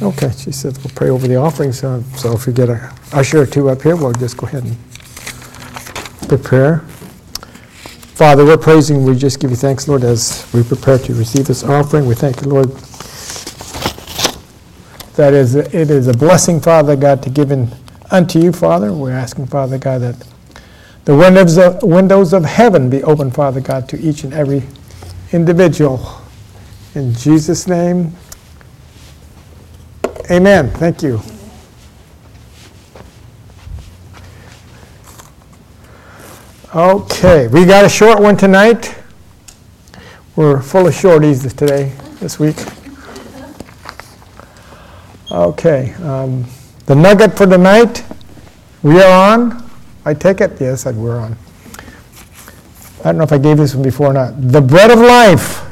Okay, she said we'll pray over the offerings, so if we get a usher or two up here, we'll just go ahead and prepare. Father, we're praising, we just give you thanks, Lord, as we prepare to receive this offering. We thank you, Lord, that is, it is a blessing, Father God, to give in unto you, Father. We're asking, Father God, that the windows of, windows of heaven be open, Father God, to each and every individual. In Jesus' name, amen. Thank you. Okay, we got a short one tonight. We're full of shorties today, this week. Okay, um, the nugget for tonight, we are on. I take it? Yes, I- we're on. I don't know if I gave this one before or not. The bread of life.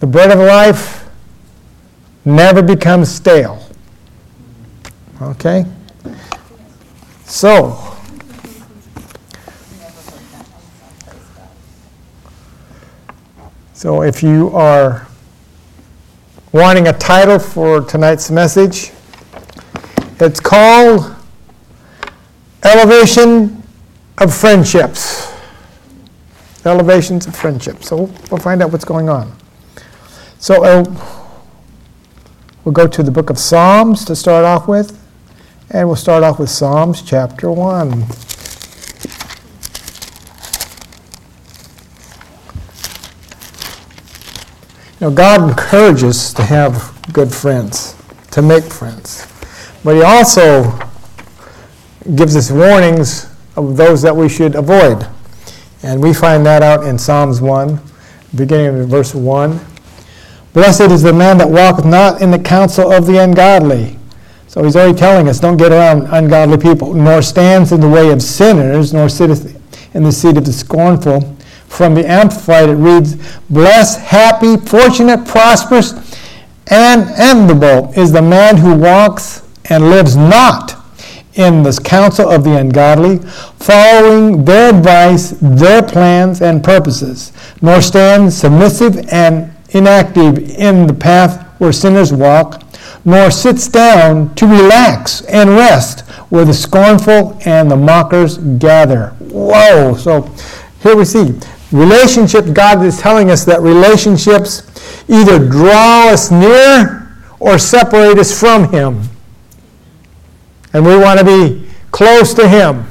The bread of life never becomes stale. Okay? So, so if you are wanting a title for tonight's message, it's called Elevation of Friendships. Elevations of Friendships. So we'll find out what's going on. So uh, we'll go to the book of Psalms to start off with. And we'll start off with Psalms chapter 1. You know, God encourages us to have good friends, to make friends. But He also gives us warnings of those that we should avoid. And we find that out in Psalms 1, beginning of verse 1. Blessed is the man that walketh not in the counsel of the ungodly. So he's already telling us don't get around ungodly people, nor stands in the way of sinners, nor sitteth in the seat of the scornful. From the Amplified, it reads, Blessed, happy, fortunate, prosperous, and enviable is the man who walks and lives not in the counsel of the ungodly, following their advice, their plans, and purposes, nor stands submissive and inactive in the path where sinners walk, nor sits down to relax and rest where the scornful and the mockers gather. Whoa! So here we see relationships. God is telling us that relationships either draw us near or separate us from Him. And we want to be close to Him.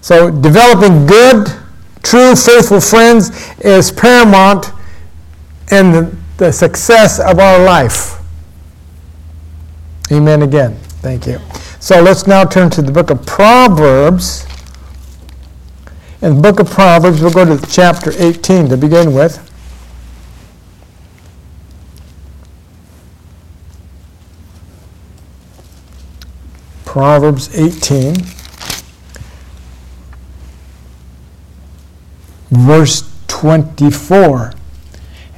So developing good, true, faithful friends is paramount in the, the success of our life. Amen again. Thank you. So let's now turn to the book of Proverbs. In the book of Proverbs, we'll go to chapter 18 to begin with. Proverbs 18, verse 24.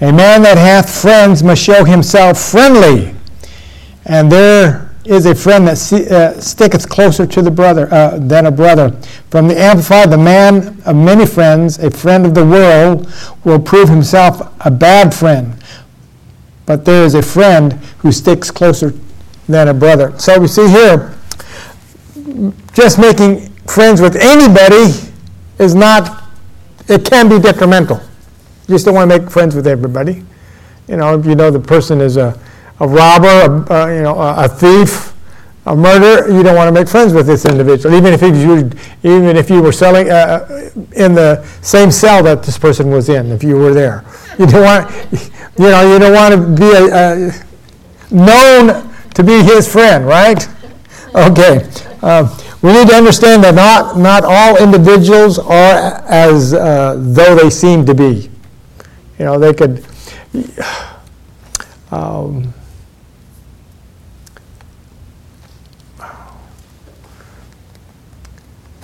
A man that hath friends must show himself friendly, and there is a friend that see, uh, sticketh closer to the brother uh, than a brother. From the Amplified, the man of many friends, a friend of the world, will prove himself a bad friend. But there is a friend who sticks closer than a brother. So we see here, just making friends with anybody is not, it can be detrimental. You just don't want to make friends with everybody. You know, if you know the person is a, a robber, a, a, you know, a, a thief, a murderer, you don't want to make friends with this individual, even if, you, even if you were selling uh, in the same cell that this person was in, if you were there. You don't want, you know, you don't want to be a known to be his friend, right? Okay. Uh, we need to understand that not, not all individuals are as uh, though they seem to be. You know, they could. Um,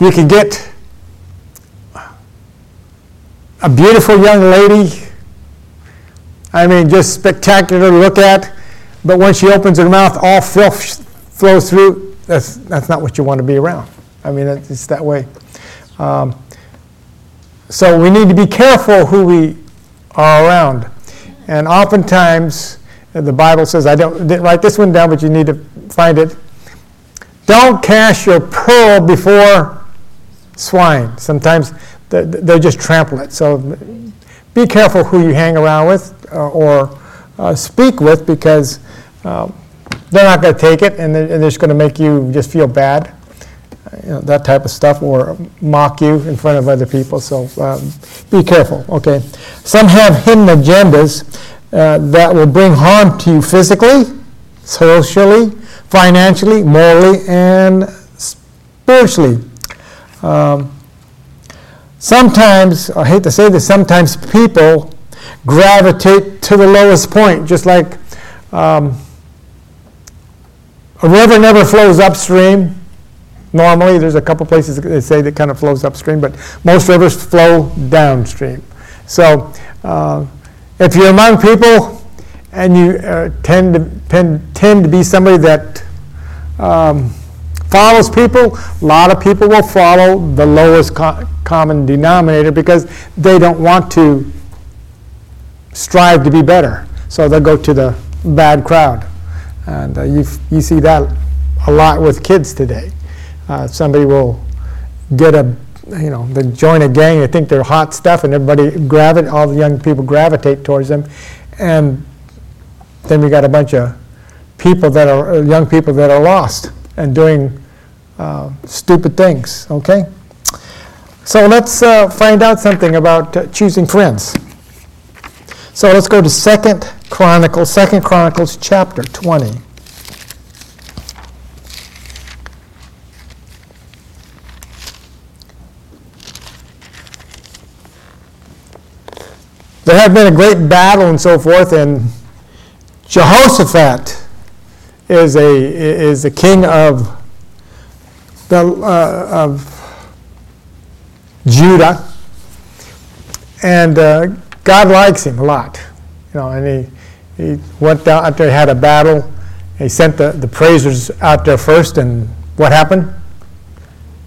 you could get a beautiful young lady. I mean, just spectacular to look at. But when she opens her mouth, all filth flows through. That's, that's not what you want to be around. I mean, it's that way. Um, so we need to be careful who we are around. And oftentimes, the Bible says, I don't, didn't write this one down, but you need to find it. Don't cast your pearl before swine. Sometimes they just trample it. So be careful who you hang around with uh, or uh, speak with because uh, they're not going to take it and they're, they're just going to make you just feel bad. You know, that type of stuff, or mock you in front of other people. So um, be careful, okay? Some have hidden agendas uh, that will bring harm to you physically, socially, financially, morally, and spiritually. Um, sometimes, I hate to say this, sometimes people gravitate to the lowest point, just like um, a river never flows upstream. Normally, there's a couple places that say that kind of flows upstream, but most rivers flow downstream. So, uh, if you're among people and you uh, tend, to, tend, tend to be somebody that um, follows people, a lot of people will follow the lowest co- common denominator because they don't want to strive to be better. So they'll go to the bad crowd. And uh, you, you see that a lot with kids today. Uh, somebody will get a, you know, they join a gang, they think they're hot stuff, and everybody gravitate, all the young people gravitate towards them. And then we got a bunch of people that are, uh, young people that are lost and doing uh, stupid things, okay? So let's uh, find out something about uh, choosing friends. So let's go to Second Chronicles, Second Chronicles chapter 20. There had been a great battle and so forth, and Jehoshaphat is a is the king of the uh, of Judah, and uh, God likes him a lot, you know. And he he went down after he had a battle. He sent the, the praisers out there first, and what happened?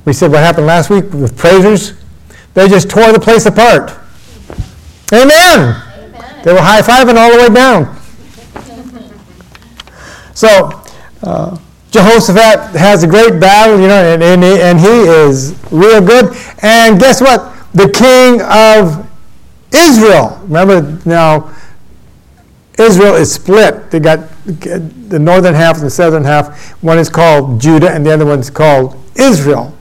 We said what happened last week with praisers. They just tore the place apart. Amen. Amen. They were high fiving all the way down. So, uh, Jehoshaphat has a great battle, you know, and, and, he, and he is real good. And guess what? The king of Israel. Remember now, Israel is split. They got the northern half and the southern half. One is called Judah, and the other one's called Israel.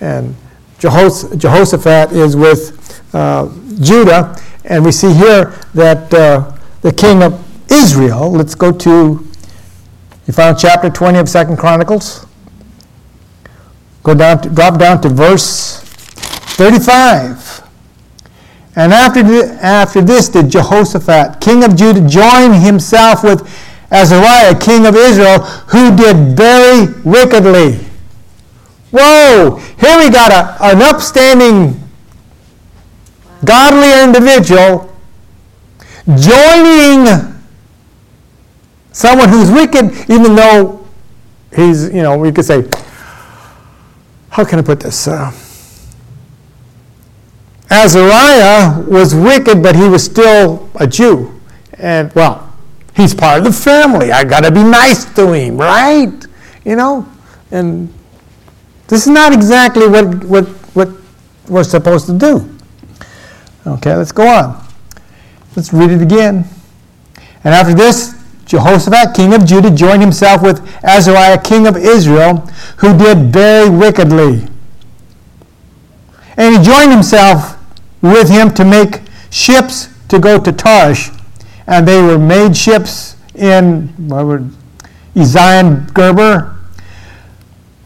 And Jehoshaphat is with uh, Judah, and we see here that uh, the king of Israel, let's go to, you found chapter 20 of Second Chronicles. Go down, to, drop down to verse 35. And after, after this did Jehoshaphat, king of Judah, join himself with Azariah, king of Israel, who did very wickedly. Whoa! Here we got a, an upstanding godly individual joining someone who's wicked, even though he's, you know, we could say, how can I put this? Uh, Azariah was wicked, but he was still a Jew. And, well, he's part of the family. I got to be nice to him, right? You know? And this is not exactly what, what, what we're supposed to do. Okay, let's go on. Let's read it again. And after this, Jehoshaphat, king of Judah, joined himself with Azariah, king of Israel, who did very wickedly. And he joined himself with him to make ships to go to Tarshish. And they were made ships in Ezion Geber.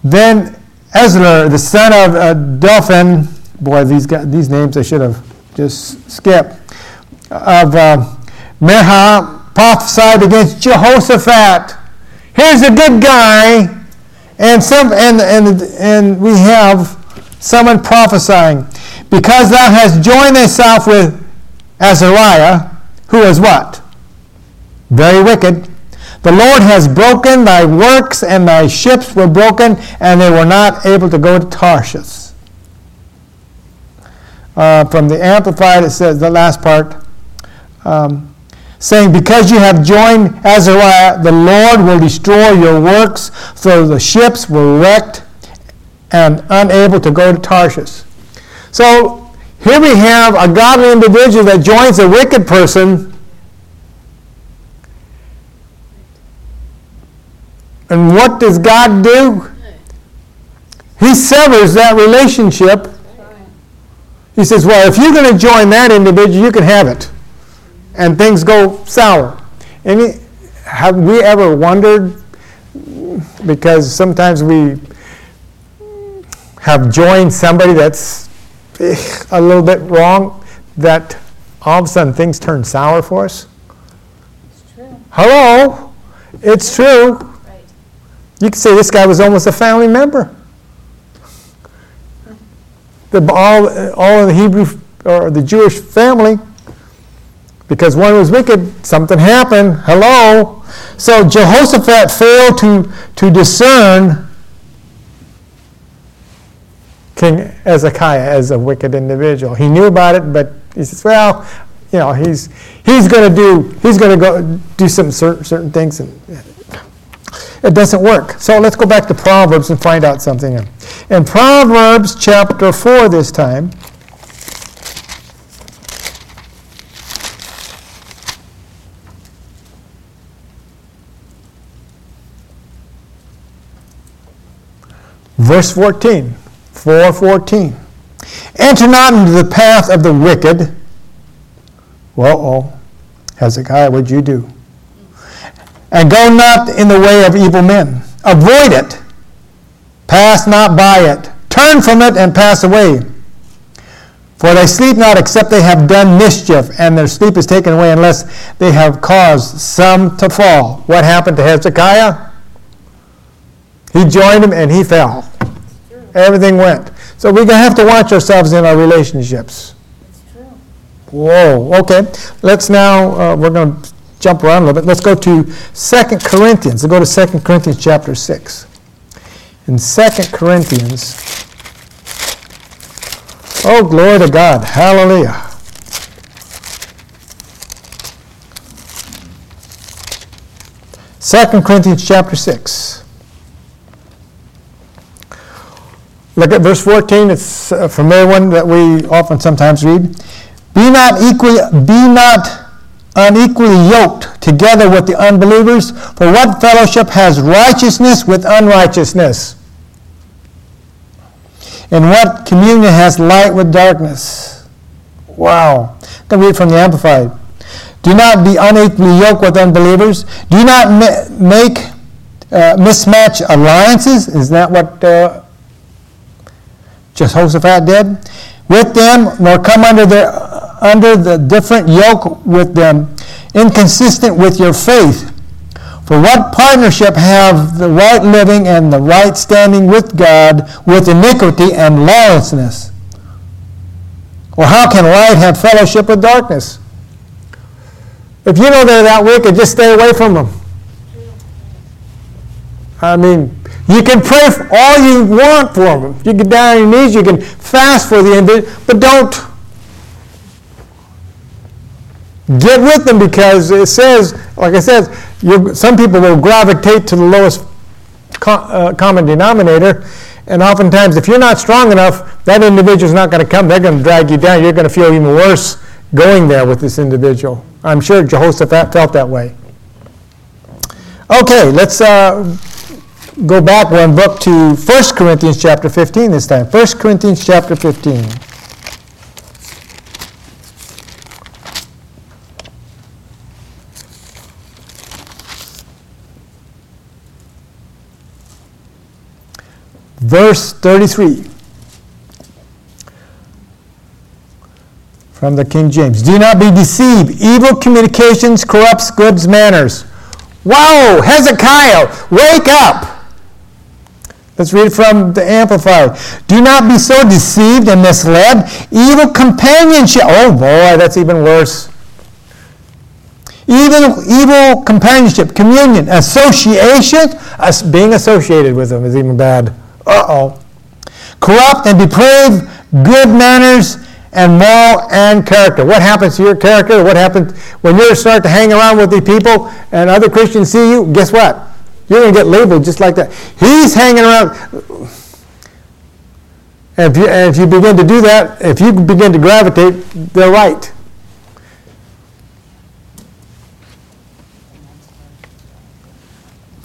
Then Ezra, the son of uh, Delphin, boy, these, guys, these names I should have just skipped, of uh, Merha prophesied against Jehoshaphat. Here's a good guy, and some and and and we have someone prophesying, because thou hast joined thyself with Azariah, who is what? Very wicked. The Lord has broken thy works, and thy ships were broken, and they were not able to go to Tarshish. Uh, from the Amplified, it says the last part um, saying, Because you have joined Azariah, the Lord will destroy your works. So the ships were wrecked and unable to go to Tarshish. So here we have a godly individual that joins a wicked person. And what does God do? He severs that relationship. He says, Well, if you're going to join that individual, you can have it. And things go sour. Any, have we ever wondered? Because sometimes we have joined somebody that's a little bit wrong that all of a sudden things turn sour for us? It's true. Hello? It's true. Right. You could say this guy was almost a family member. The, all, all of the Hebrew or the Jewish family, because one was wicked, something happened. Hello? So Jehoshaphat failed to, to discern King Hezekiah as a wicked individual. He knew about it, but he says, well, you know, he's, he's going to do, he's going to go do some certain, certain things, and it doesn't work. So let's go back to Proverbs and find out something. In Proverbs chapter 4 this time, verse 14. 4.14. Enter not into the path of the wicked. Well, oh, Hezekiah, what'd you do? And go not in the way of evil men. Avoid it. Pass not by it. Turn from it and pass away. For they sleep not except they have done mischief, and their sleep is taken away unless they have caused some to fall. What happened to Hezekiah? He joined him and he fell. Everything went. So we're going to have to watch ourselves in our relationships. It's true. Whoa, okay. Let's now, uh, we're going to jump around a little bit. Let's go to 2 Corinthians. Let's go to 2 Corinthians chapter 6. In 2 Corinthians, oh, glory to God. Hallelujah. Second Corinthians chapter 6. Look at verse 14. It's a familiar one that we often sometimes read. Be not equally, be not unequally yoked together with the unbelievers, for what fellowship has righteousness with unrighteousness? And what communion has light with darkness? Wow. Going to read from the Amplified. Do not be unequally yoked with unbelievers. Do not make uh, mismatch alliances. Is that what uh, Jehoshaphat did, with them, nor come under the, under the different yoke with them, inconsistent with your faith. For what partnership have the right living and the right standing with God with iniquity and lawlessness? Or how can light have fellowship with darkness? If you know they're that wicked, just stay away from them. I mean, you can pray all you want for them. You get down on your knees, you can fast for the individual, but don't get with them because it says, like I said, some people will gravitate to the lowest co- uh, common denominator. And oftentimes, if you're not strong enough, that individual's not going to come. They're going to drag you down. You're going to feel even worse going there with this individual. I'm sure Jehoshaphat felt that way. Okay, let's uh, go back one book to 1 Corinthians chapter 15 this time. 1 Corinthians chapter 15. Verse 33 from the King James. Do not be deceived. Evil communications corrupts good manners. Wow, Hezekiah, wake up. Let's read from the Amplified. Do not be so deceived and misled. Evil companionship. Oh boy, that's even worse. Even evil companionship, communion, association, being associated with them is even bad. Uh oh. Corrupt and depraved good manners and moral and character. What happens to your character? What happens when you start to hang around with these people and other Christians see you? Guess what? You're going to get labeled just like that. He's hanging around. If, you, if you begin to do that, if you begin to gravitate, they're right.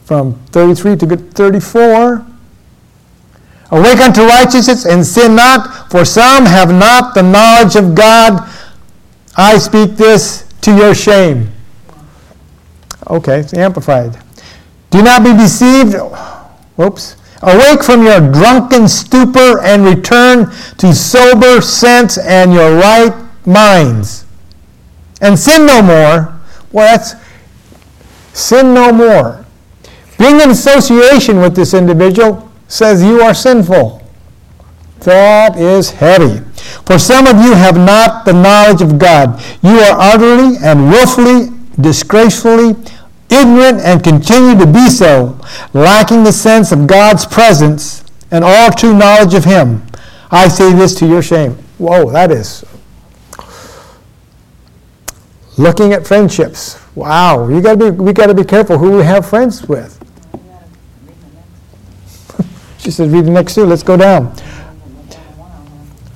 From 33 to 34. Awake unto righteousness and sin not, for some have not the knowledge of God. I speak this to your shame. Okay, it's amplified. Do not be deceived. Whoops. Awake from your drunken stupor and return to sober sense and your right minds. And sin no more. Well, that's sin no more. Being in association with this individual says you are sinful. That is heavy. For some of you have not the knowledge of God. You are utterly and willfully, disgracefully ignorant and continue to be so, lacking the sense of God's presence and all true knowledge of Him. I say this to your shame. Whoa, that is. Looking at friendships. Wow, you got to be we got to be careful who we have friends with. she says, read the next two. Let's go down.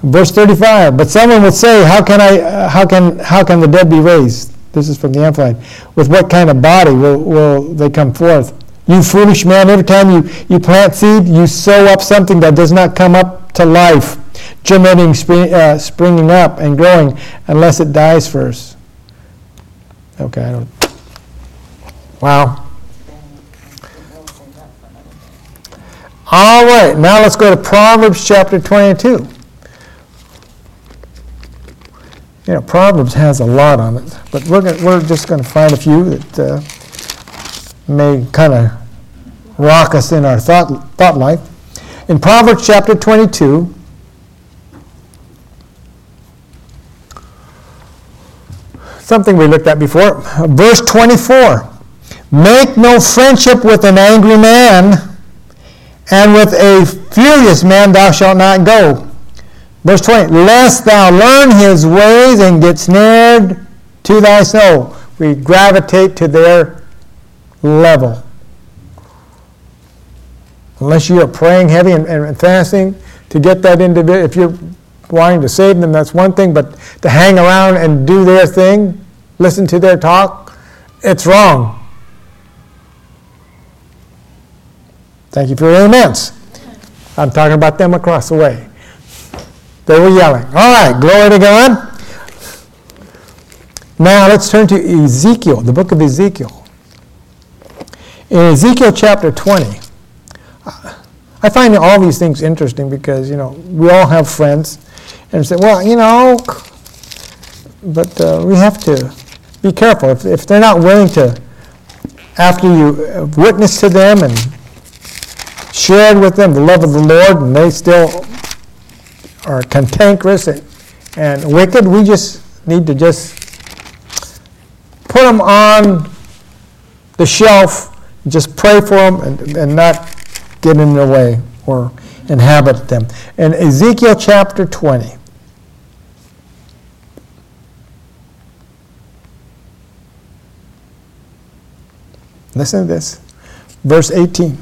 Verse 35. But someone will say, "How can I? Uh, how can how can the dead be raised?" This is from the Amplified. With what kind of body will, will they come forth? You foolish man, every time you, you plant seed, you sow up something that does not come up to life, germinating, spring, uh, springing up, and growing, unless it dies first. Okay, I don't. Wow. All right, now let's go to Proverbs chapter 22. You know, Proverbs has a lot on it, but we're, gonna, we're just going to find a few that uh, may kind of rock us in our thought, thought life. In Proverbs chapter 22, something we looked at before, verse 24 Make no friendship with an angry man, and with a furious man thou shalt not go Verse 20, lest thou learn his ways and get snared to thy soul. We gravitate to their level. Unless you are praying heavy and, and fasting to get that individual, if you're wanting to save them, that's one thing, but to hang around and do their thing, listen to their talk, it's wrong. Thank you for your amens. I'm talking about them across the way. They were yelling. All right, glory to God. Now let's turn to Ezekiel, the book of Ezekiel. In Ezekiel chapter 20, I find all these things interesting because, you know, we all have friends and say, well, you know, but uh, we have to be careful. If, if they're not willing to, after you witness to them and shared with them the love of the Lord, and they still are cantankerous and, and wicked. We just need to just put them on the shelf, just pray for them and, and not get in their way or inhabit them. In Ezekiel chapter 20, listen to this, verse 18,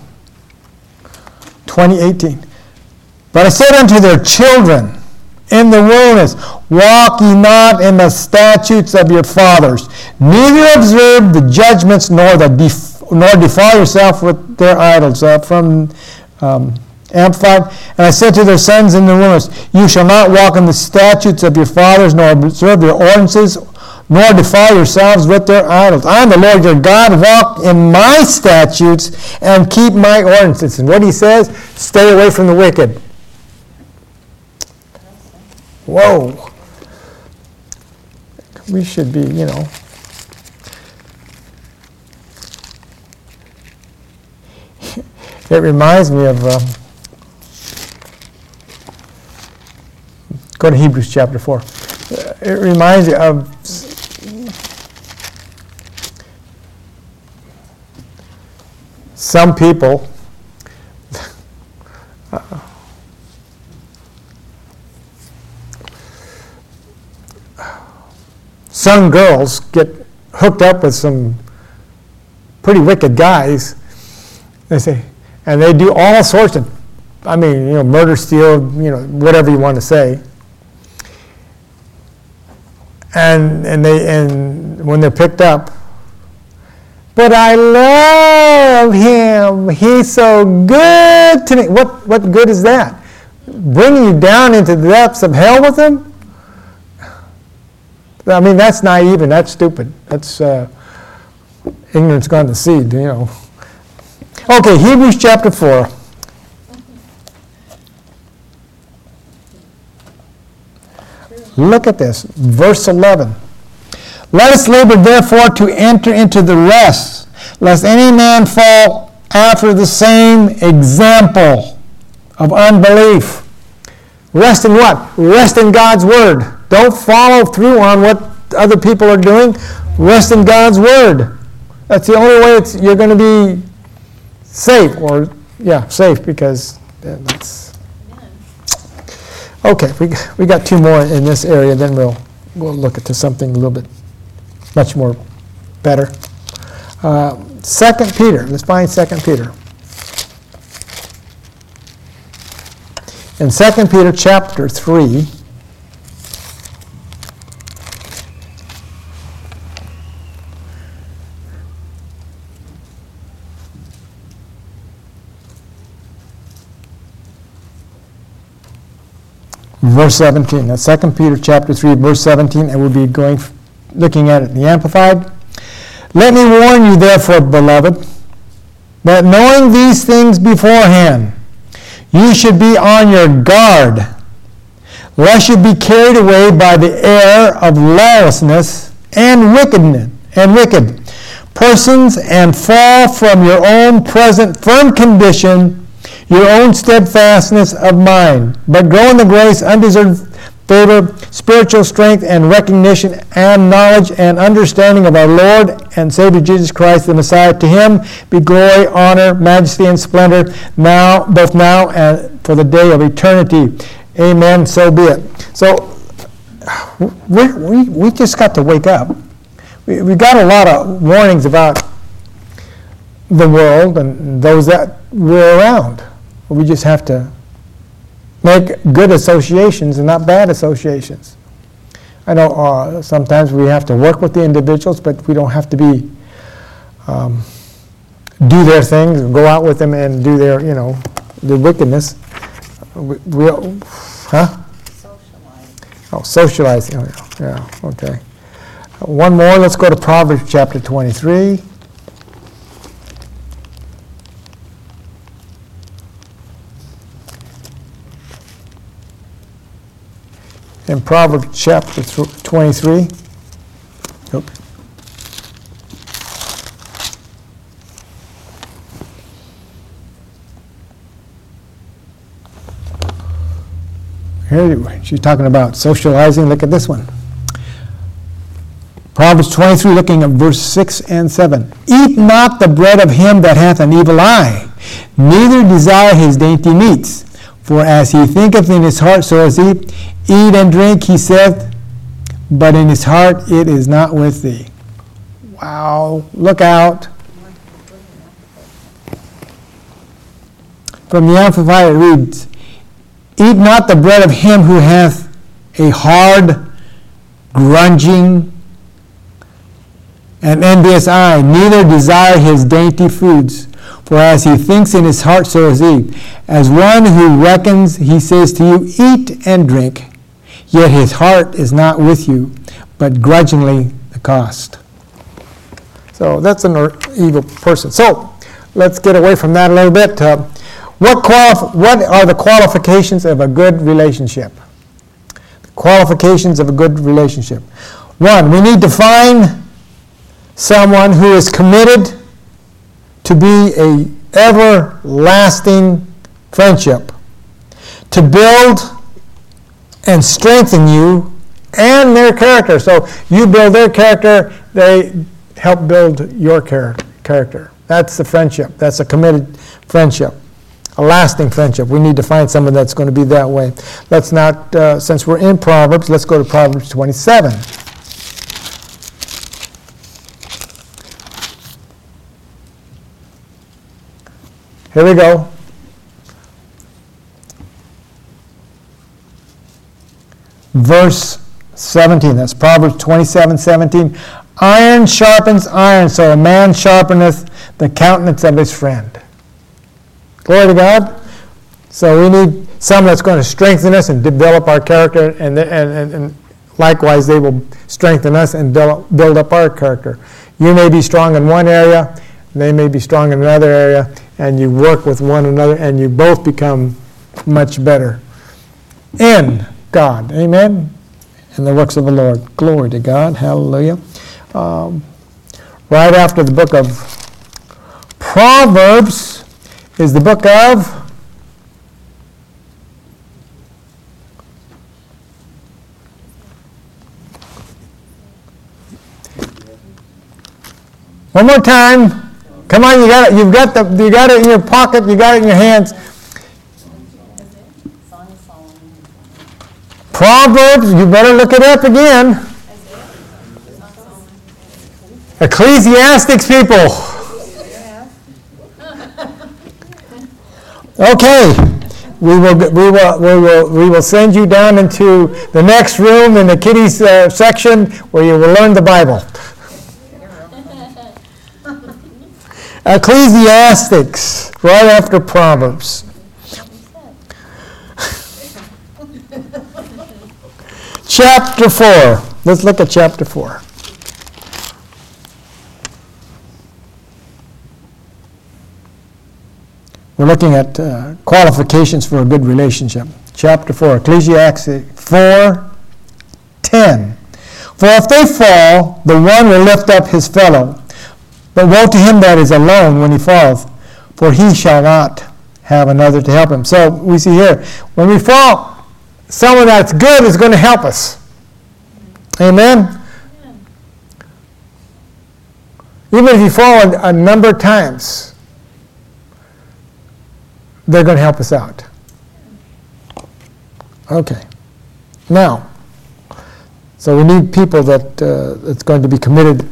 2018. But I said unto their children in the wilderness, Walk ye not in the statutes of your fathers, neither observe the judgments, nor, the def- nor defile yourself with their idols. Uh, from um, Amplified. And I said to their sons in the wilderness, You shall not walk in the statutes of your fathers, nor observe their ordinances, nor defile yourselves with their idols. I am the Lord your God. Walk in my statutes and keep my ordinances. And what he says, stay away from the wicked. Whoa. We should be, you know. it reminds me of. Uh, go to Hebrews chapter 4. It reminds me of some people. some girls get hooked up with some pretty wicked guys. They say, and they do all sorts of, I mean, you know, murder, steal, you know, whatever you want to say. And and they and when they're picked up, but I love him. He's so good to me. What what good is that? Bringing you down into the depths of hell with him? I mean, that's naive and that's stupid. That's uh, ignorance gone to seed, you know. Okay, Hebrews chapter 4. Look at this, verse 11. Let us labor therefore to enter into the rest, lest any man fall after the same example of unbelief. Rest in what? Rest in God's word. Don't follow through on what other people are doing. Rest in God's word. That's the only way it's, you're going to be safe, or yeah, safe because that's. Okay, we, we got two more in this area, then we'll we'll look into something a little bit much more better. Uh, Second Peter. Let's find Second Peter. In Second Peter chapter three. Verse 17. That's 2 Peter chapter 3, verse 17, and we'll be going looking at it in the Amplified. Let me warn you, therefore, beloved, that knowing these things beforehand, you should be on your guard, lest you be carried away by the air of lawlessness and wickedness and wicked persons and fall from your own present firm condition your own steadfastness of mind, but grow in the grace, undeserved favor, spiritual strength, and recognition, and knowledge and understanding of our Lord and Savior Jesus Christ, the Messiah. To him be glory, honor, majesty, and splendor, now, both now and for the day of eternity. Amen. So be it. So we, we, we just got to wake up. We, we got a lot of warnings about the world and those that we're around. We just have to make good associations and not bad associations. I know uh, sometimes we have to work with the individuals, but we don't have to be um, do their things, go out with them and do their, you know, their wickedness. We, we huh? Socialize. Oh, socializing. Oh, yeah, yeah, okay. One more. Let's go to Proverbs chapter 23. In Proverbs chapter 23. Oops. Here she's talking about socializing. Look at this one. Proverbs 23, looking at verse 6 and 7. Eat not the bread of him that hath an evil eye, neither desire his dainty meats. For as he thinketh in his heart, so is he. Eat and drink, he saith, but in his heart it is not with thee. Wow, look out. From the Amplified it reads, Eat not the bread of him who hath a hard, grunging, and envious eye, neither desire his dainty foods. For as he thinks in his heart, so is he. As one who reckons, he says to you, Eat and drink Yet his heart is not with you, but grudgingly the cost. So that's an evil person. So let's get away from that a little bit. Uh, what, qualif- what are the qualifications of a good relationship? The qualifications of a good relationship. One, we need to find someone who is committed to be a everlasting friendship, to build and strengthen you and their character. So you build their character, they help build your char- character. That's the friendship. That's a committed friendship. a lasting friendship. We need to find someone that's going to be that way. Let's not, uh, since we're in Proverbs, let's go to Proverbs 27. Here we go. Verse 17. That's Proverbs 27 17. Iron sharpens iron, so a man sharpeneth the countenance of his friend. Glory to God. So we need someone that's going to strengthen us and develop our character, and, and, and, likewise, they will strengthen us and build, up our character. You may be strong in one area, they may be strong in another area, and you work with one another, and you both become much better in God. Amen? In the works of the Lord. Glory to God. Hallelujah. Um, right after the book of Proverbs is the book of One more time. Come on, you got it. You've got the you got it in your pocket, you got it in your hands. Proverbs, you better look it up again. Ecclesiastics people. Okay, we will, we will, we will, we will send you down into the next room in the kiddies uh, section where you will learn the Bible. Ecclesiastics, right after Proverbs. Chapter 4. Let's look at chapter 4. We're looking at uh, qualifications for a good relationship. Chapter 4, Ecclesiastes 4 10. For if they fall, the one will lift up his fellow. But woe to him that is alone when he falls, for he shall not have another to help him. So we see here, when we fall, someone that's good is going to help us. Amen? Even if you fall a, a number of times, they're going to help us out. Okay. Now, so we need people that uh, that's going to be committed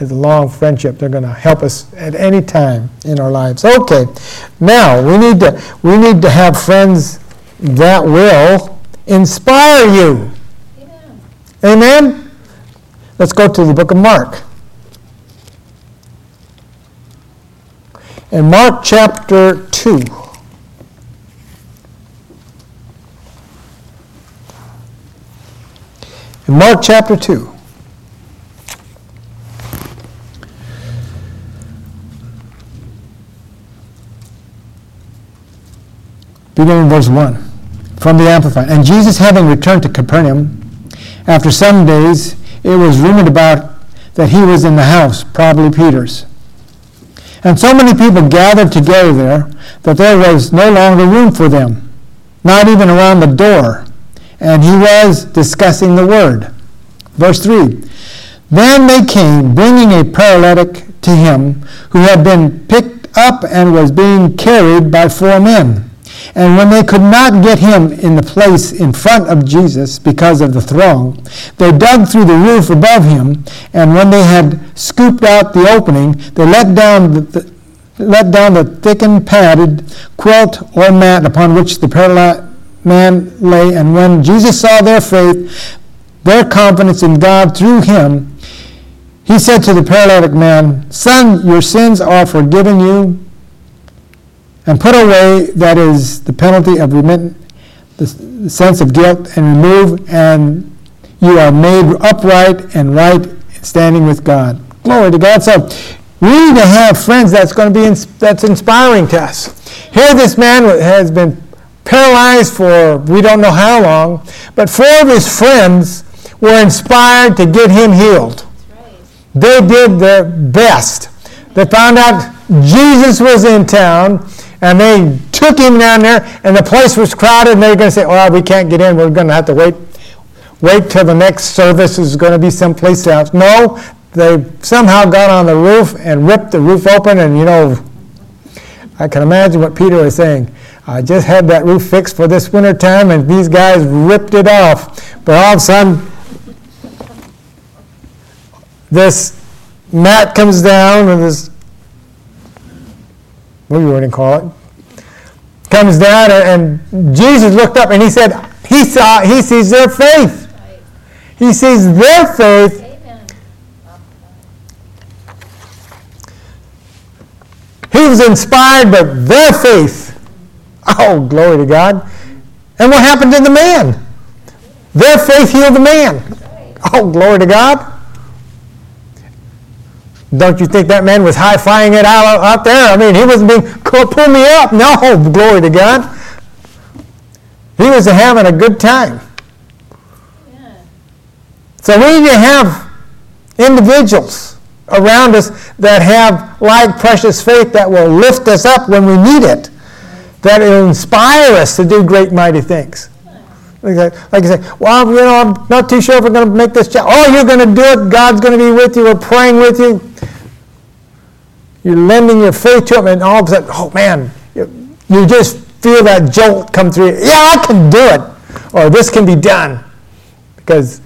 as a long friendship. They're going to help us at any time in our lives. Okay. Now we need to we need to have friends that will inspire you. Amen. Amen? Let's go to the book of Mark. In Mark chapter 2. In Mark chapter 2. Beginning in verse 1 from the Amplified. And Jesus, having returned to Capernaum, after some days, it was rumored about that he was in the house, probably Peter's. And so many people gathered together there that there was no longer room for them, not even around the door. And he was discussing the word. Verse 3 Then they came, bringing a paralytic to him who had been picked up and was being carried by four men. And when they could not get him in the place in front of Jesus because of the throng, they dug through the roof above him, and when they had scooped out the opening, they let down the, the let down the thickened padded quilt or mat upon which the paralyzed man lay. And when Jesus saw their faith, their confidence in God through him, he said to the paralytic man, Son, your sins are forgiven you and put away, that is, the penalty of remitting the, sense of guilt, and remove, and you are made upright and right standing with God. Glory to God. So we need to have friends that's going to be ins- that's inspiring to us. Here, this man has been paralyzed for we don't know how long, but four of his friends were inspired to get him healed. They did their best. They found out Jesus was in town and they took him down there, and the place was crowded, and they were going to say, "Well, we can't get in. We're going to have to wait, wait till the next service is going to be someplace else." No, they somehow got on the roof and ripped the roof open, and you know, I can imagine what Peter was saying. I just had that roof fixed for this winter time, and these guys ripped it off. But all of a sudden, this mat comes down, and this what do you want to call it? Comes down, and, Jesus looked up, and he said, he saw, he sees their faith. He sees their faith. He was inspired by their faith. Oh, glory to God. And what happened to the man? Their faith healed the man. Oh, glory to God. Don't you think that man was high flying it out, out there? I mean, he wasn't being, pull me up. No, glory to God. He was having a good time. Yeah. So we need to have individuals around us that have like precious faith that will lift us up when we need it, that will inspire us to do great mighty things. Like I like I say, well, you know, I'm not too sure if we're going to make this job. Oh, you're going to do it. God's going to be with you. We're praying with you. You're lending your faith to Him, and all of a sudden, oh man, you, you just feel that jolt come through. you. Yeah, I can do it, or this can be done, because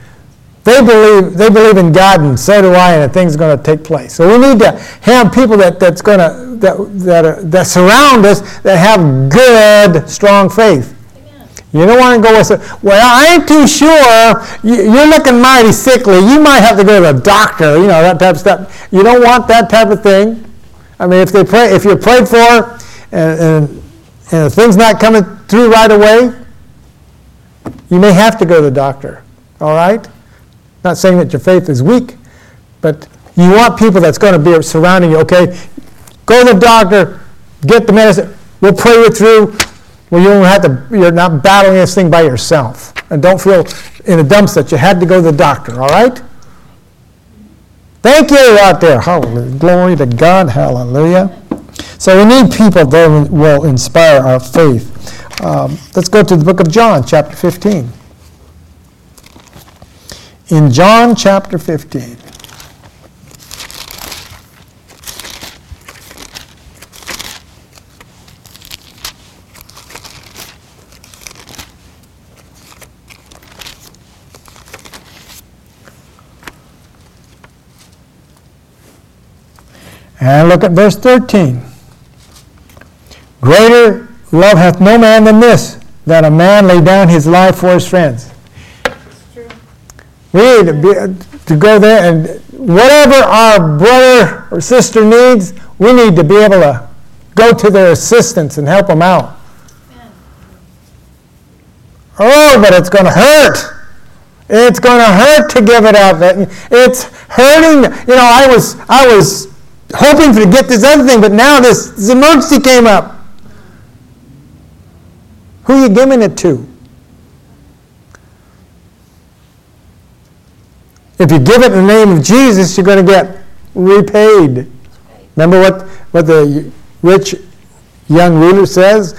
they believe they believe in God, and so do I, and a thing's going to take place. So we need to have people that that's going to that that, are, that surround us that have good, strong faith. Amen. You don't want to go with, well, I ain't too sure. You- You're looking mighty sickly. You might have to go to a doctor, you know, that type of stuff. You don't want that type of thing. I mean, if they pray, if you're prayed for and, and, and the thing's not coming through right away, you may have to go to the doctor, all right? Not saying that your faith is weak, but you want people that's going to be surrounding you, okay? Go to the doctor, get the medicine, we'll pray you through. Well, you don't have to, you're not battling this thing by yourself. And don't feel in the dumps that you had to go to the doctor, all right? Thank you out there. Hallelujah. Glory to God. Hallelujah. So we need people that will inspire our faith. Um, let's go to the book of John, chapter 15. In John chapter 15. And look at verse 13. Greater love hath no man than this, that a man lay down his life for his friends. We need to, be, to go there and whatever our brother or sister needs, we need to be able to go to their assistance and help them out. Oh, but it's going to hurt. It's going to hurt to give it up. It's hurting. You know, I was I was hoping to get this other thing, but now this, this emergency came up. Who are you giving it to? If you give it in the name of Jesus, you're going to get repaid. Remember what, what the rich young ruler says?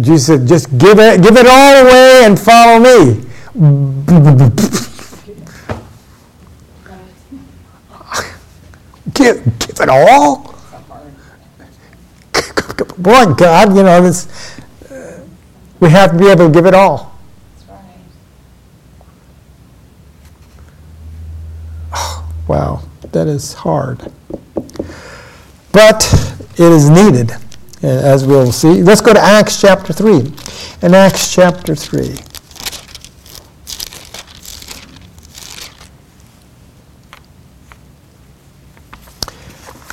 Jesus said, just give it, give it all away and follow me. Give, give it all? Boy, God, you know, this, uh, we have to be able to give it all. Right. Wow, that is hard. But it is needed, as we'll see. Let's go to Acts chapter 3. In Acts chapter 3.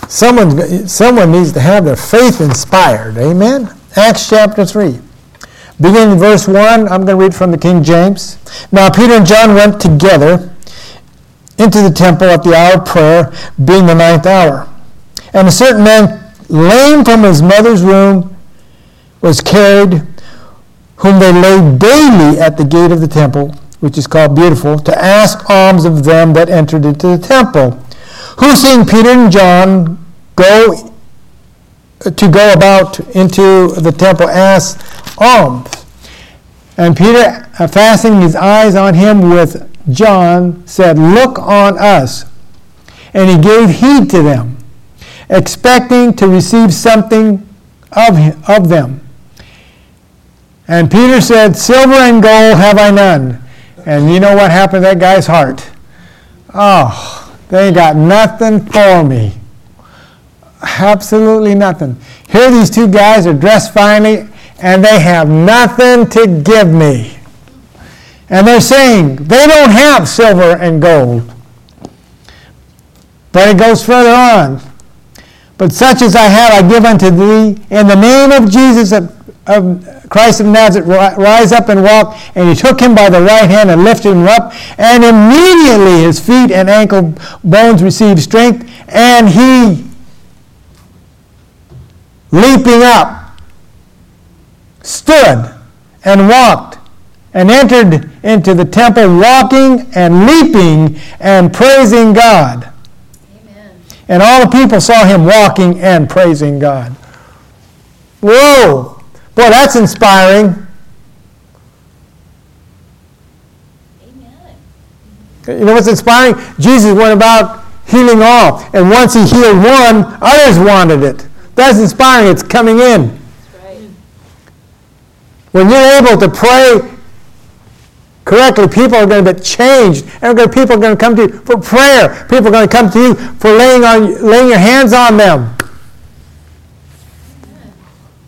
Someone, someone needs to have their faith inspired. Amen? Acts chapter 3. Beginning in verse 1, I'm going to read from the King James. Now Peter and John went together into the temple at the hour of prayer, being the ninth hour. And a certain man, lame from his mother's womb, was carried, whom they laid daily at the gate of the temple, which is called Beautiful, to ask alms of them that entered into the temple. Who, seeing Peter and John go to go about into the temple, asked alms. And Peter, uh, fastening his eyes on him with John, said, Look on us. And he gave heed to them, expecting to receive something of, of them. And Peter said, Silver and gold have I none. And you know what happened to that guy's heart? Oh, they got nothing for me. Absolutely nothing. Here these two guys are dressed finely and they have nothing to give me. And they're saying they don't have silver and gold. But it goes further on. But such as I have, I give unto thee. In the name of Jesus of, of Christ of Nazareth, rise up and walk. And he took him by the right hand and lifted him up. And immediately his feet and ankle bones received strength. And he, leaping up, stood and walked and entered into the temple walking and leaping and praising God. Amen. And all the people saw him walking and praising God. Whoa! Boy, that's inspiring. Amen. You know what's inspiring? Jesus went about healing all. And once he healed one, others wanted it. That's inspiring. It's coming in. Right. When you're able to pray correctly, people are going to get changed. And people are going to come to you for prayer. People are going to come to you for laying, on, laying your hands on them.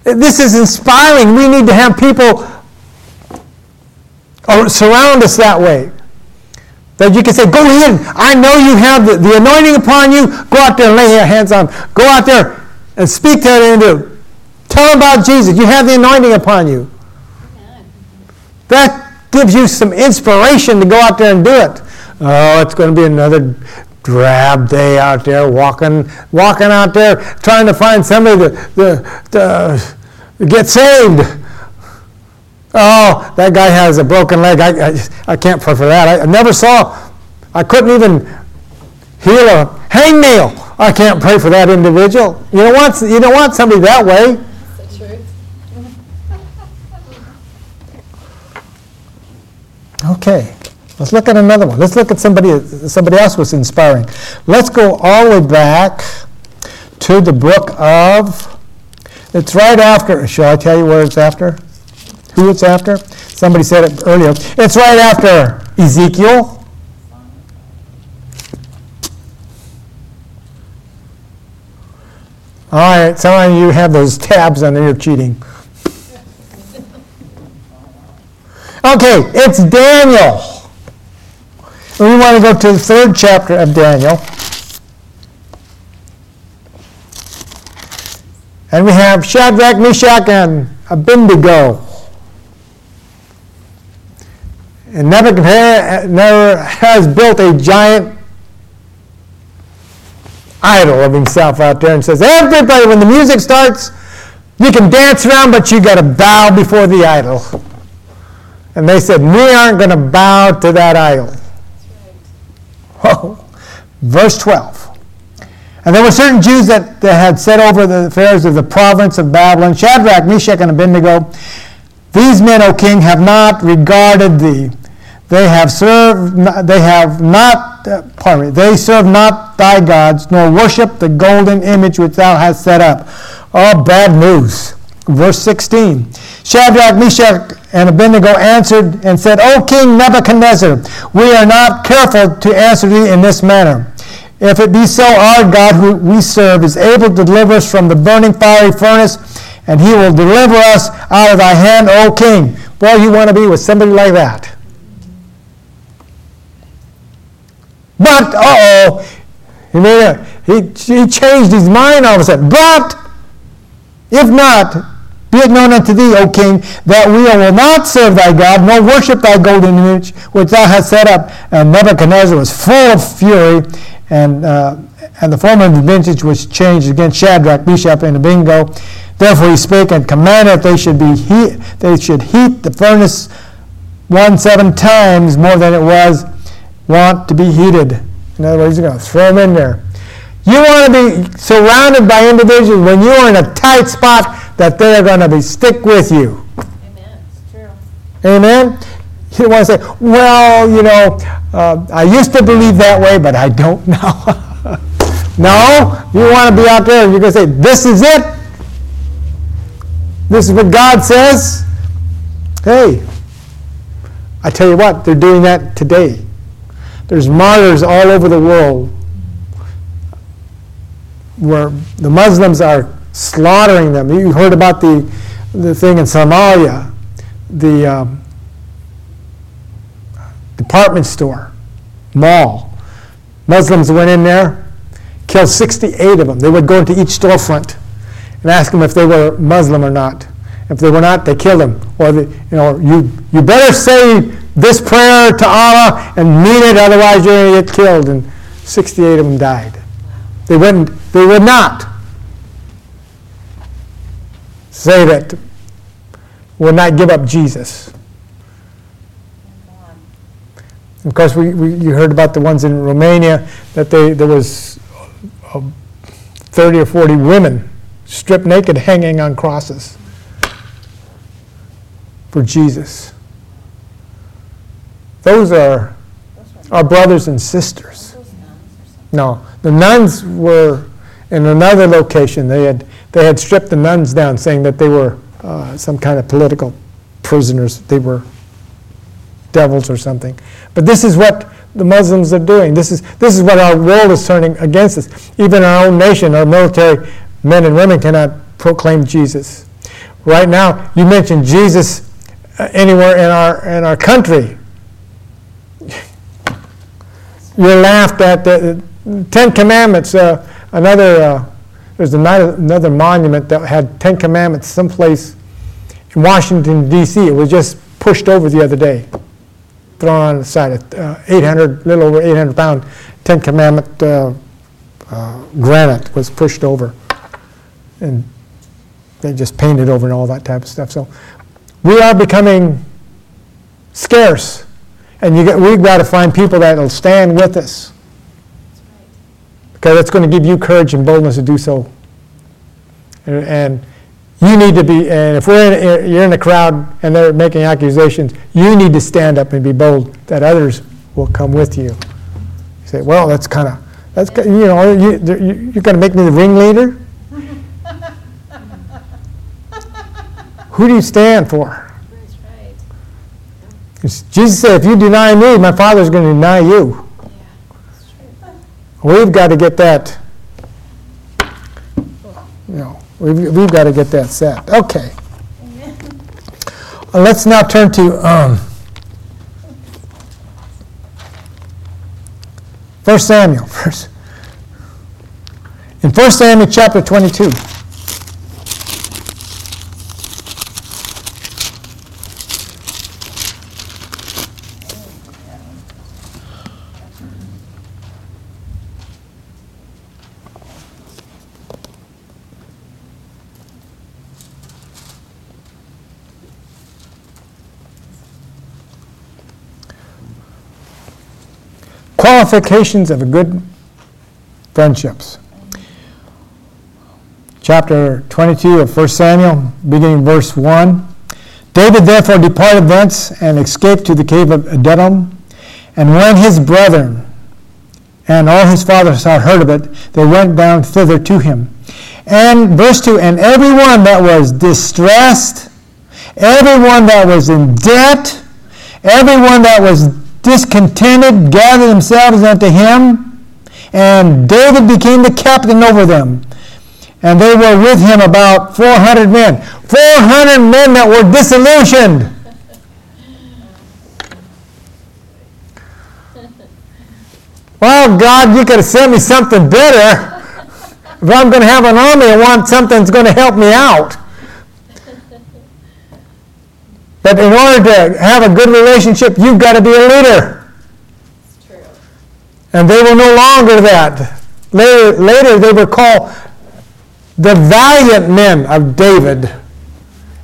This is inspiring. We need to have people surround us that way. That you can say, go in. I know you have the, the anointing upon you. Go out there and lay your hands on. Go out there and speak to that individual. Tell them about Jesus. You have the anointing upon you. That gives you some inspiration to go out there and do it. Oh, it's going to be another drab day out there walking walking out there trying to find somebody to, to, to get saved oh that guy has a broken leg i, I, I can't pray for that I, I, never saw i couldn't even heal a hangnail i can't pray for that individual you don't want, you don't want somebody that way okay Let's look at another one. Let's look at somebody somebody else was inspiring. Let's go all the way back to the book of. It's right after. Shall I tell you where it's after? Who it's after? Somebody said it earlier. It's right after Ezekiel. All right, some of you have those tabs on there, you're cheating. Okay, it's Daniel. We want to go to the third chapter of Daniel. And we have Shadrach, Meshach, and Abednego. And Nebuchadnezzar has built a giant idol of himself out there and says, Everybody, when the music starts, you can dance around, but you got to bow before the idol. And they said, We aren't going to bow to that idol. Verse 12. And there were certain Jews that, that had set over the affairs of the province of Babylon, Shadrach, Meshach, and Abednego. These men, O king, have not regarded thee. They have served, they have not, uh, pardon me, they serve not thy gods, nor worship the golden image which thou hast set up. Oh, bad news. Verse 16. Shadrach, Meshach, and Abednego answered and said, O King Nebuchadnezzar, we are not careful to answer thee in this manner. If it be so, our God who we serve is able to deliver us from the burning fiery furnace, and he will deliver us out of thy hand, O King. Boy, you want to be with somebody like that. But, uh-oh, he, he, he changed his mind all of a sudden. But, if not, be it known unto thee, O king, that we will not serve thy God, nor worship thy golden image which thou hast set up. And Nebuchadnezzar was full of fury, and, uh, and the form of the vintage was changed against Shadrach, Meshach, and Abednego. Therefore he spake and commanded that they should be they should heat the furnace one seven times more than it was wont to be heated. In other words, he's going to throw them in there. You want to be surrounded by individuals when you are in a tight spot that they're going to be stick with you. Amen. It's true. Amen. You want to say, well, you know, uh, I used to believe that way, but I don't now. no, you want to be out there and you're going to say, this is it. this is what God says, hey, I tell you what, they're doing that today. There's martyrs all over the world where the Muslims are slaughtering them. You heard about the, the thing in Somalia, the um, department store, mall. Muslims went in there, killed 68 of them. They would go into each storefront and ask them if they were Muslim or not. If they were not, they killed them. Or, you know, you, you better say this prayer to Allah and mean it, otherwise you're going to get killed. And 68 of them died. They wouldn't, they would not say that, would not give up Jesus. Of course, we, we, you heard about the ones in Romania that they, there was uh, 30 or 40 women stripped naked hanging on crosses for Jesus. Those are our brothers and sisters. No, the nuns were in another location. They had, they had stripped the nuns down, saying that they were uh, some kind of political prisoners. They were devils or something. But this is what the Muslims are doing. This is, this is what our world is turning against us. Even our own nation, our military men and women cannot proclaim Jesus. Right now, you mentioned Jesus uh, anywhere in our, in our country. You're laughed at. The Ten Commandments, uh, another, uh, there's another, another monument that had Ten Commandments someplace in Washington, D.C. It was just pushed over the other day thrown on the side. Uh, 800, little over 800 pound Ten Commandment uh, uh, granite was pushed over, and they just painted over and all that type of stuff. So we are becoming scarce, and you get, we've got to find people that will stand with us, because it's going to give you courage and boldness to do so. And, and you need to be, and if we're in, you're in a crowd and they're making accusations, you need to stand up and be bold that others will come with you. You say, well, that's kind of, that's, you know, you, you- you're going to make me the ringleader? Who do you stand for? Jesus said, if you deny me, my Father's going to deny you. We've got to get that, you know, we've, we've got to get that set. Okay. Uh, Let's now turn to um, 1 Samuel. First. In 1 Samuel chapter 22. Qualifications of a good friendships. Chapter 22 of 1 Samuel, beginning verse 1. David therefore departed thence and escaped to the cave of Adullam. And when his brethren and all his fathers had heard of it, they went down thither to him. And verse 2 And everyone that was distressed, everyone that was in debt, everyone that was discontented gathered themselves unto him, and David became the captain over them. And they were with him about 400 men. 400 men that were disillusioned. Well, God, you could have sent me something better. If I'm going to have an army, I want something that's going to help me out. But in order to have a good relationship, you've got to be a leader. It's true. And they were no longer that. Later, later they were called the valiant men of David.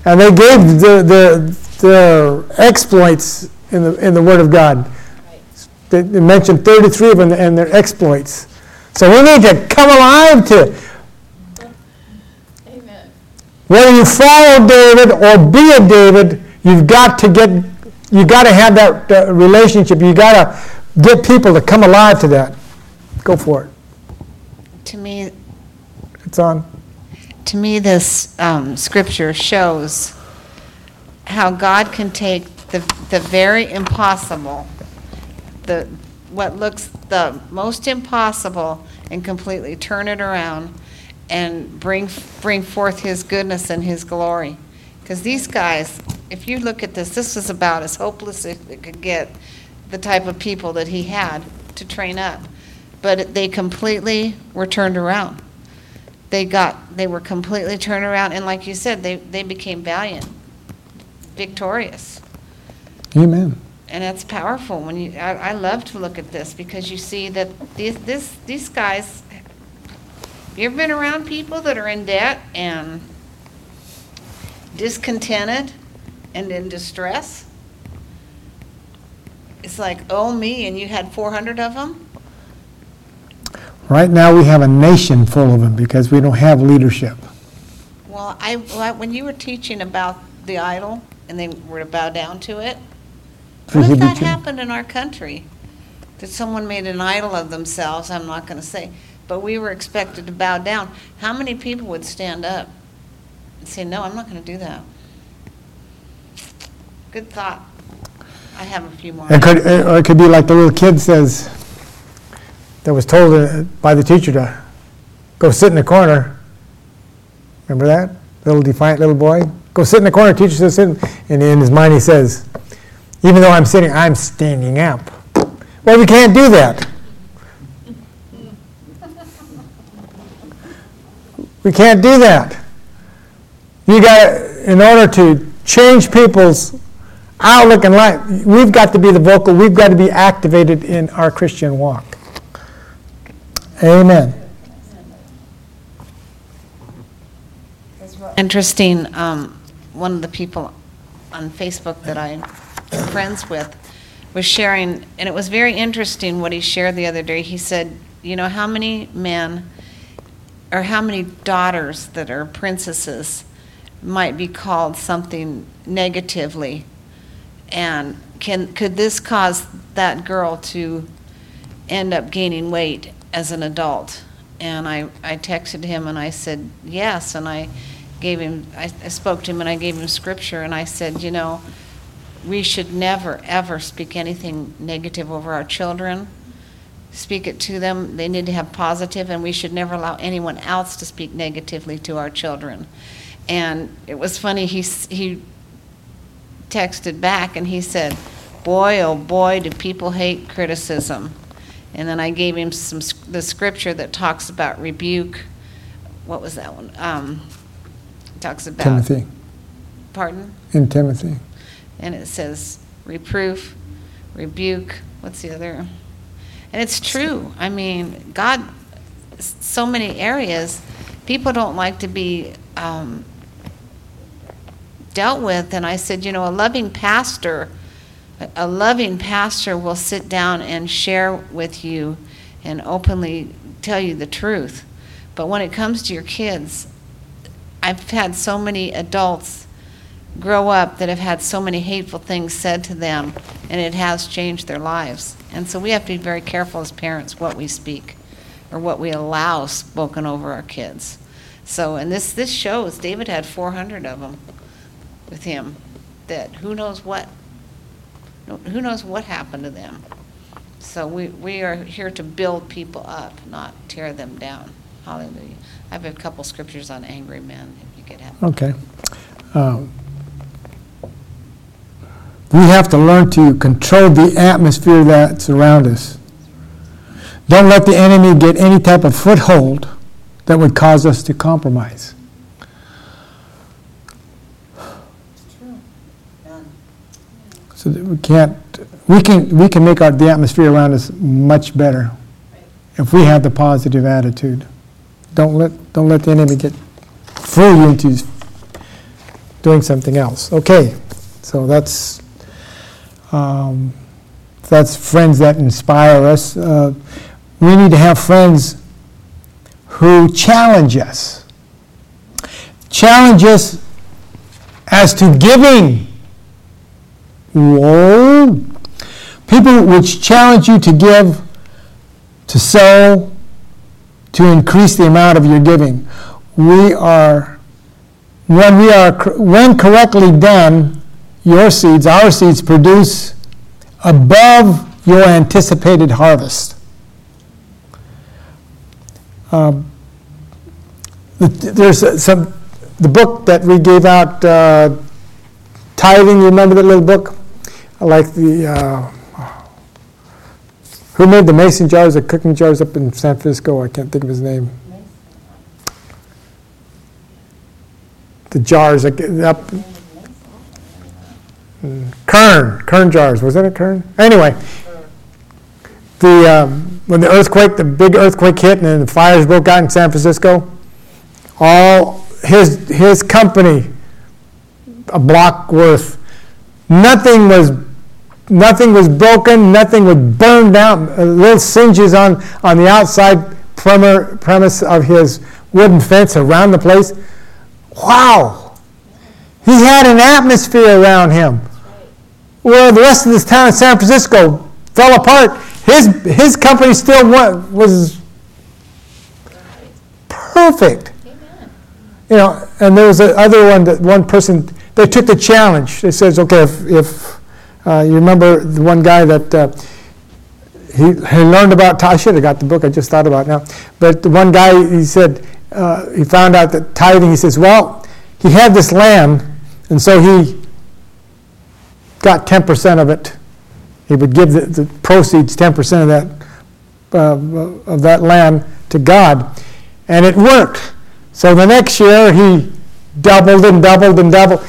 And they gave the, the, their exploits in the, in the Word of God. Right. They, they mentioned 33 of them and their exploits. So we need to come alive to Amen. whether you follow David or be a David, you've got to get, you've got to have that uh, relationship. You've got to get people to come alive to that. Go for it. To me, It's on. to me, this um, scripture shows how God can take the, the very impossible, the, what looks the most impossible, and completely turn it around and bring, bring forth His goodness and His glory. Because these guys, if you look at this, this is about as hopeless as it could get, the type of people that he had to train up. But they completely were turned around. They got, they were completely turned around, and like you said, they, they became valiant, victorious. Amen. And that's powerful when you, I, I love to look at this because you see that these, this, these guys, you ever been around people that are in debt and discontented and in distress? It's like, oh me, and you had 400 of them? Right now, we have a nation full of them because we don't have leadership. Well, I, well, when you were teaching about the idol and they were to bow down to it, what if that happened in our country? That someone made an idol of themselves, I'm not going to say, but we were expected to bow down. How many people would stand up and say, no, I'm not going to do that? Good thought. I have a few more. It could, or it could be like the little kid says, that was told uh, by the teacher to go sit in the corner. Remember that? Little defiant little boy? Go sit in the corner, teacher says sit. And in his mind he says, even though I'm sitting, I'm standing up. Well, we can't do that. We can't do that. You got, in order to change people's outlook in life, we've got to be the vocal, we've got to be activated in our Christian walk. Amen. Interesting, um, one of the people on Facebook that I'm friends with was sharing, and it was very interesting what he shared the other day. He said, you know, how many men or how many daughters that are princesses might be called something negatively? And can, could this cause that girl to end up gaining weight as an adult? And I, I texted him and I said, yes, and I gave him, I, I spoke to him and I gave him scripture and I said, you know, we should never, ever speak anything negative over our children. Speak it to them. They need to have positive, and we should never allow anyone else to speak negatively to our children. And it was funny, he, he texted back and he said, Boy, oh boy, do people hate criticism. And then I gave him some, the scripture that talks about rebuke. What was that one? Um, talks about. Timothy, Pardon? in Timothy. and it says reproof, rebuke, what's the other? And it's true. I mean, God, so many areas, people don't like to be um, dealt with. And I said, you know, a loving pastor, a- loving pastor will sit down and share with you and openly tell you the truth. But when it comes to your kids, I've had so many adults grow up that have had so many hateful things said to them, and it has changed their lives. And so we have to be very careful as parents what we speak or what we allow spoken over our kids. So, and this, this shows David had 400 of them with him that who knows what, who knows what happened to them. So we, we are here to build people up, not tear them down. Hallelujah. I have a couple scriptures on angry men, if you could have. Okay. Um, We have to learn to control the atmosphere that's around us. Don't let the enemy get any type of foothold that would cause us to compromise. So that we can't, we can, we can make our, the atmosphere around us much better if we have the positive attitude. Don't let, don't let the enemy get, fool you into doing something else. Okay, so that's, um, that's friends that inspire us. Uh, we need to have friends who challenge us. Challenge us as to giving. Whoa. People which challenge you to give, to sow, to increase the amount of your giving. we are, when we are, when correctly done, your seeds, our seeds produce above your anticipated harvest. Um, There's some, the book that we gave out, uh, tithing, you remember that little book? I like the, uh, who made the mason jars, the cooking jars up in San Francisco? I can't think of his name. The jars up. Kerr, Kerr jars, was that a Kerr? Anyway, the, um, when the earthquake, the big earthquake hit and the fires broke out in San Francisco, all, his, his company, a block worth, nothing was, nothing was broken, nothing was burned out, uh, little singes on, on the outside premise of his wooden fence around the place. Wow! He had an atmosphere around him. Where the rest of this town in San Francisco fell apart, his, his company still wa- was perfect. You know, and there was another one that one person they took the challenge. They says, okay, if, if uh, you remember the one guy that uh, he, he learned about. I should have got the book. I just thought about now. But the one guy he said uh, he found out that tithing. He says, well, he had this land, and so he got ten percent of it. He would give the, the proceeds ten percent of that uh, of that land to God, and it worked. So the next year, he doubled and doubled and doubled.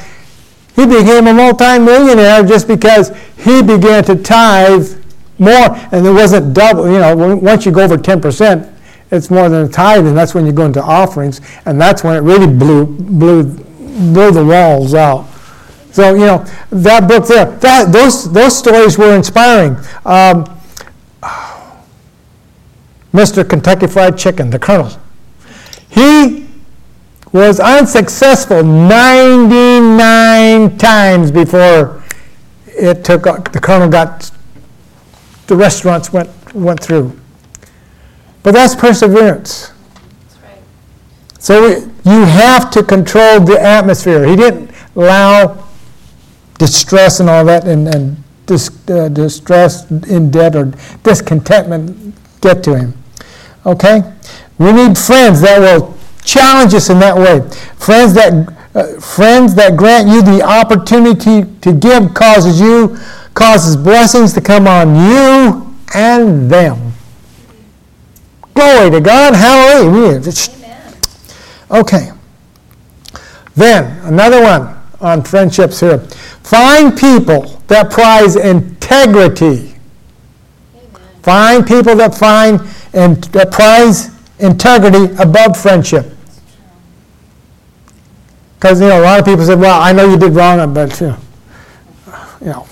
He became a multimillionaire just because he began to tithe more, and it wasn't double. You know, once you go over 10%, it's more than a tithe, and that's when you go into offerings, and that's when it really blew, blew, blew the walls out. So, you know, that book there, that, those, those stories were inspiring. Um, Mr. Kentucky Fried Chicken, the Colonel, he was unsuccessful 99 times before it took, the colonel got, the restaurants went, went through. But that's perseverance. That's right. So you have to control the atmosphere. He didn't allow distress and all that and, and dis, uh, distress in debt or discontentment get to him. Okay? We need friends that will challenge us in that way. Friends that, uh, friends that grant you the opportunity to give causes you, causes blessings to come on you and them. Glory to God. Hallelujah. Okay. Then, another one on friendships here. Find people that prize integrity. Amen. Find people that find and that prize integrity above friendship. Because, you know, a lot of people said, well, I know you did wrong, but, you know, you know,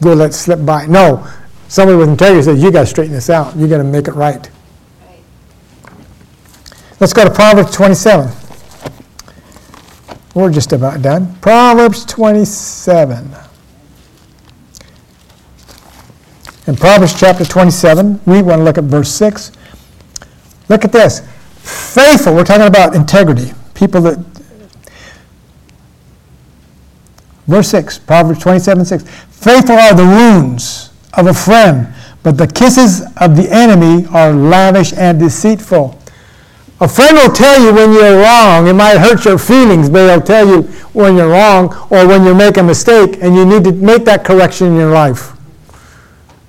we'll let it slip by. No, somebody with integrity says, you got to straighten this out. You got to make it right. Right. Let's go to Proverbs 27. We're just about done. Proverbs 27. In Proverbs chapter 27, we want to look at verse 6. Look at this. Faithful, we're talking about integrity. People that. Verse 6, Proverbs 27, 6. Faithful are the wounds of a friend, but the kisses of the enemy are lavish and deceitful. A friend will tell you when you're wrong. It might hurt your feelings, but he'll tell you when you're wrong or when you make a mistake and you need to make that correction in your life.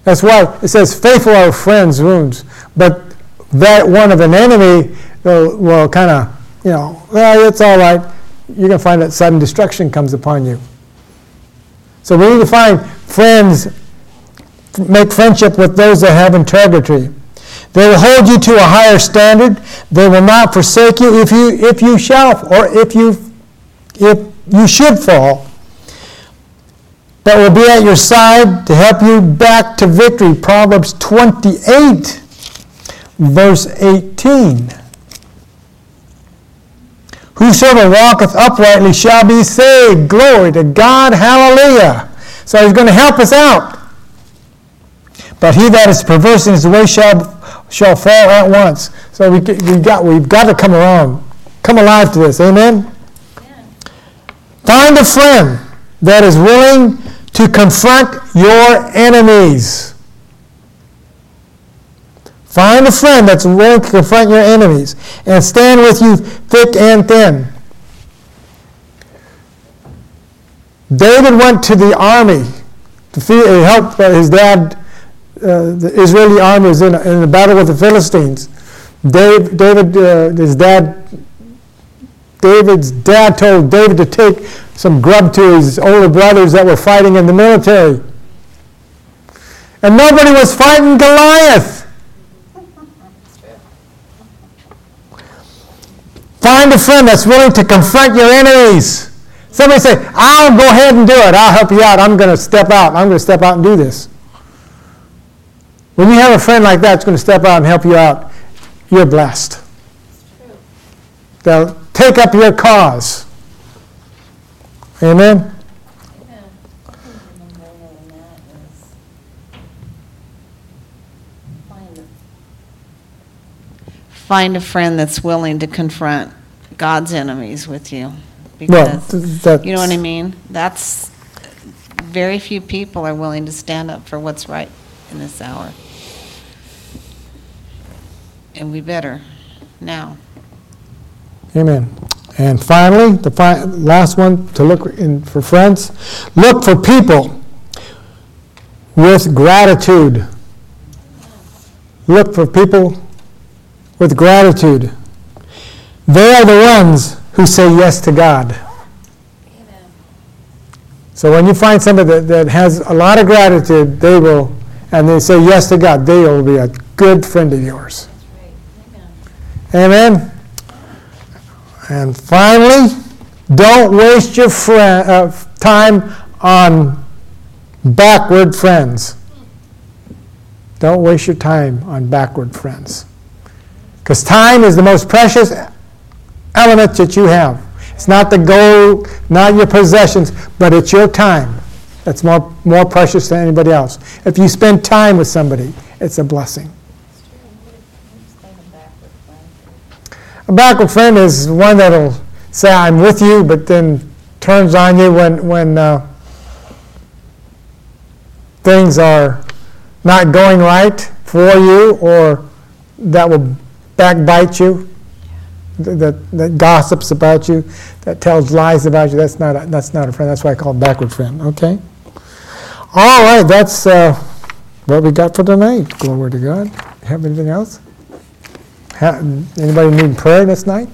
That's why it says, faithful are friends' wounds. But that one of an enemy uh, will, will kind of, you know, well, it's all right. You're going to find that sudden destruction comes upon you. So we need to find friends, make friendship with those that have integrity. They will hold you to a higher standard. They will not forsake you if you if you shall or if you if you should fall. But will be at your side to help you back to victory. Proverbs 28, verse 18. Whosoever walketh uprightly shall be saved. Glory to God. Hallelujah. So he's going to help us out. But he that is perverse in his way shall, shall fall at once. So we, we got, we've got to come along, come alive to this, amen? Find a friend that is willing to confront your enemies. Find a friend that's willing to confront your enemies and stand with you thick and thin. David went to the army to help uh, his dad. Uh, the Israeli army was in a, in a battle with the Philistines. Dave, David, uh, his dad, David's dad told David to take some grub to his older brothers that were fighting in the military. And nobody was fighting Goliath. Find a friend that's willing to confront your enemies. Somebody say, I'll go ahead and do it. I'll help you out. I'm going to step out. I'm going to step out and do this. When you have a friend like that that's going to step out and help you out, you're blessed. They'll take up your cause. Amen? Find a friend that's willing to confront God's enemies with you. Because, that, you know what I mean? That's, very few people are willing to stand up for what's right in this hour. And we better, now. Amen. And finally, the fi- last one to look in for friends, look for people with gratitude. Look for people with gratitude. They are the ones who say yes to God. Amen. So when you find somebody that, that has a lot of gratitude, they will, and they say yes to God, they will be a good friend of yours. Right. Amen. Amen. And finally, don't waste your friend, uh, time on backward friends. Don't waste your time on backward friends. Because time is the most precious element that you have. It's not the gold, not your possessions, but it's your time that's more, more precious than anybody else. If you spend time with somebody, it's a blessing. It's true. Who's coming back with friends? A backward friend is one that'll say, I'm with you, but then turns on you when, when uh, things are not going right for you or that will backbite you, th- that, that gossips about you, that tells lies about you. That's not a, that's not a friend. That's why I call it backward friend, okay? All right, that's uh, what we got for tonight. Glory to God. Have anything else? Anybody need prayer this night?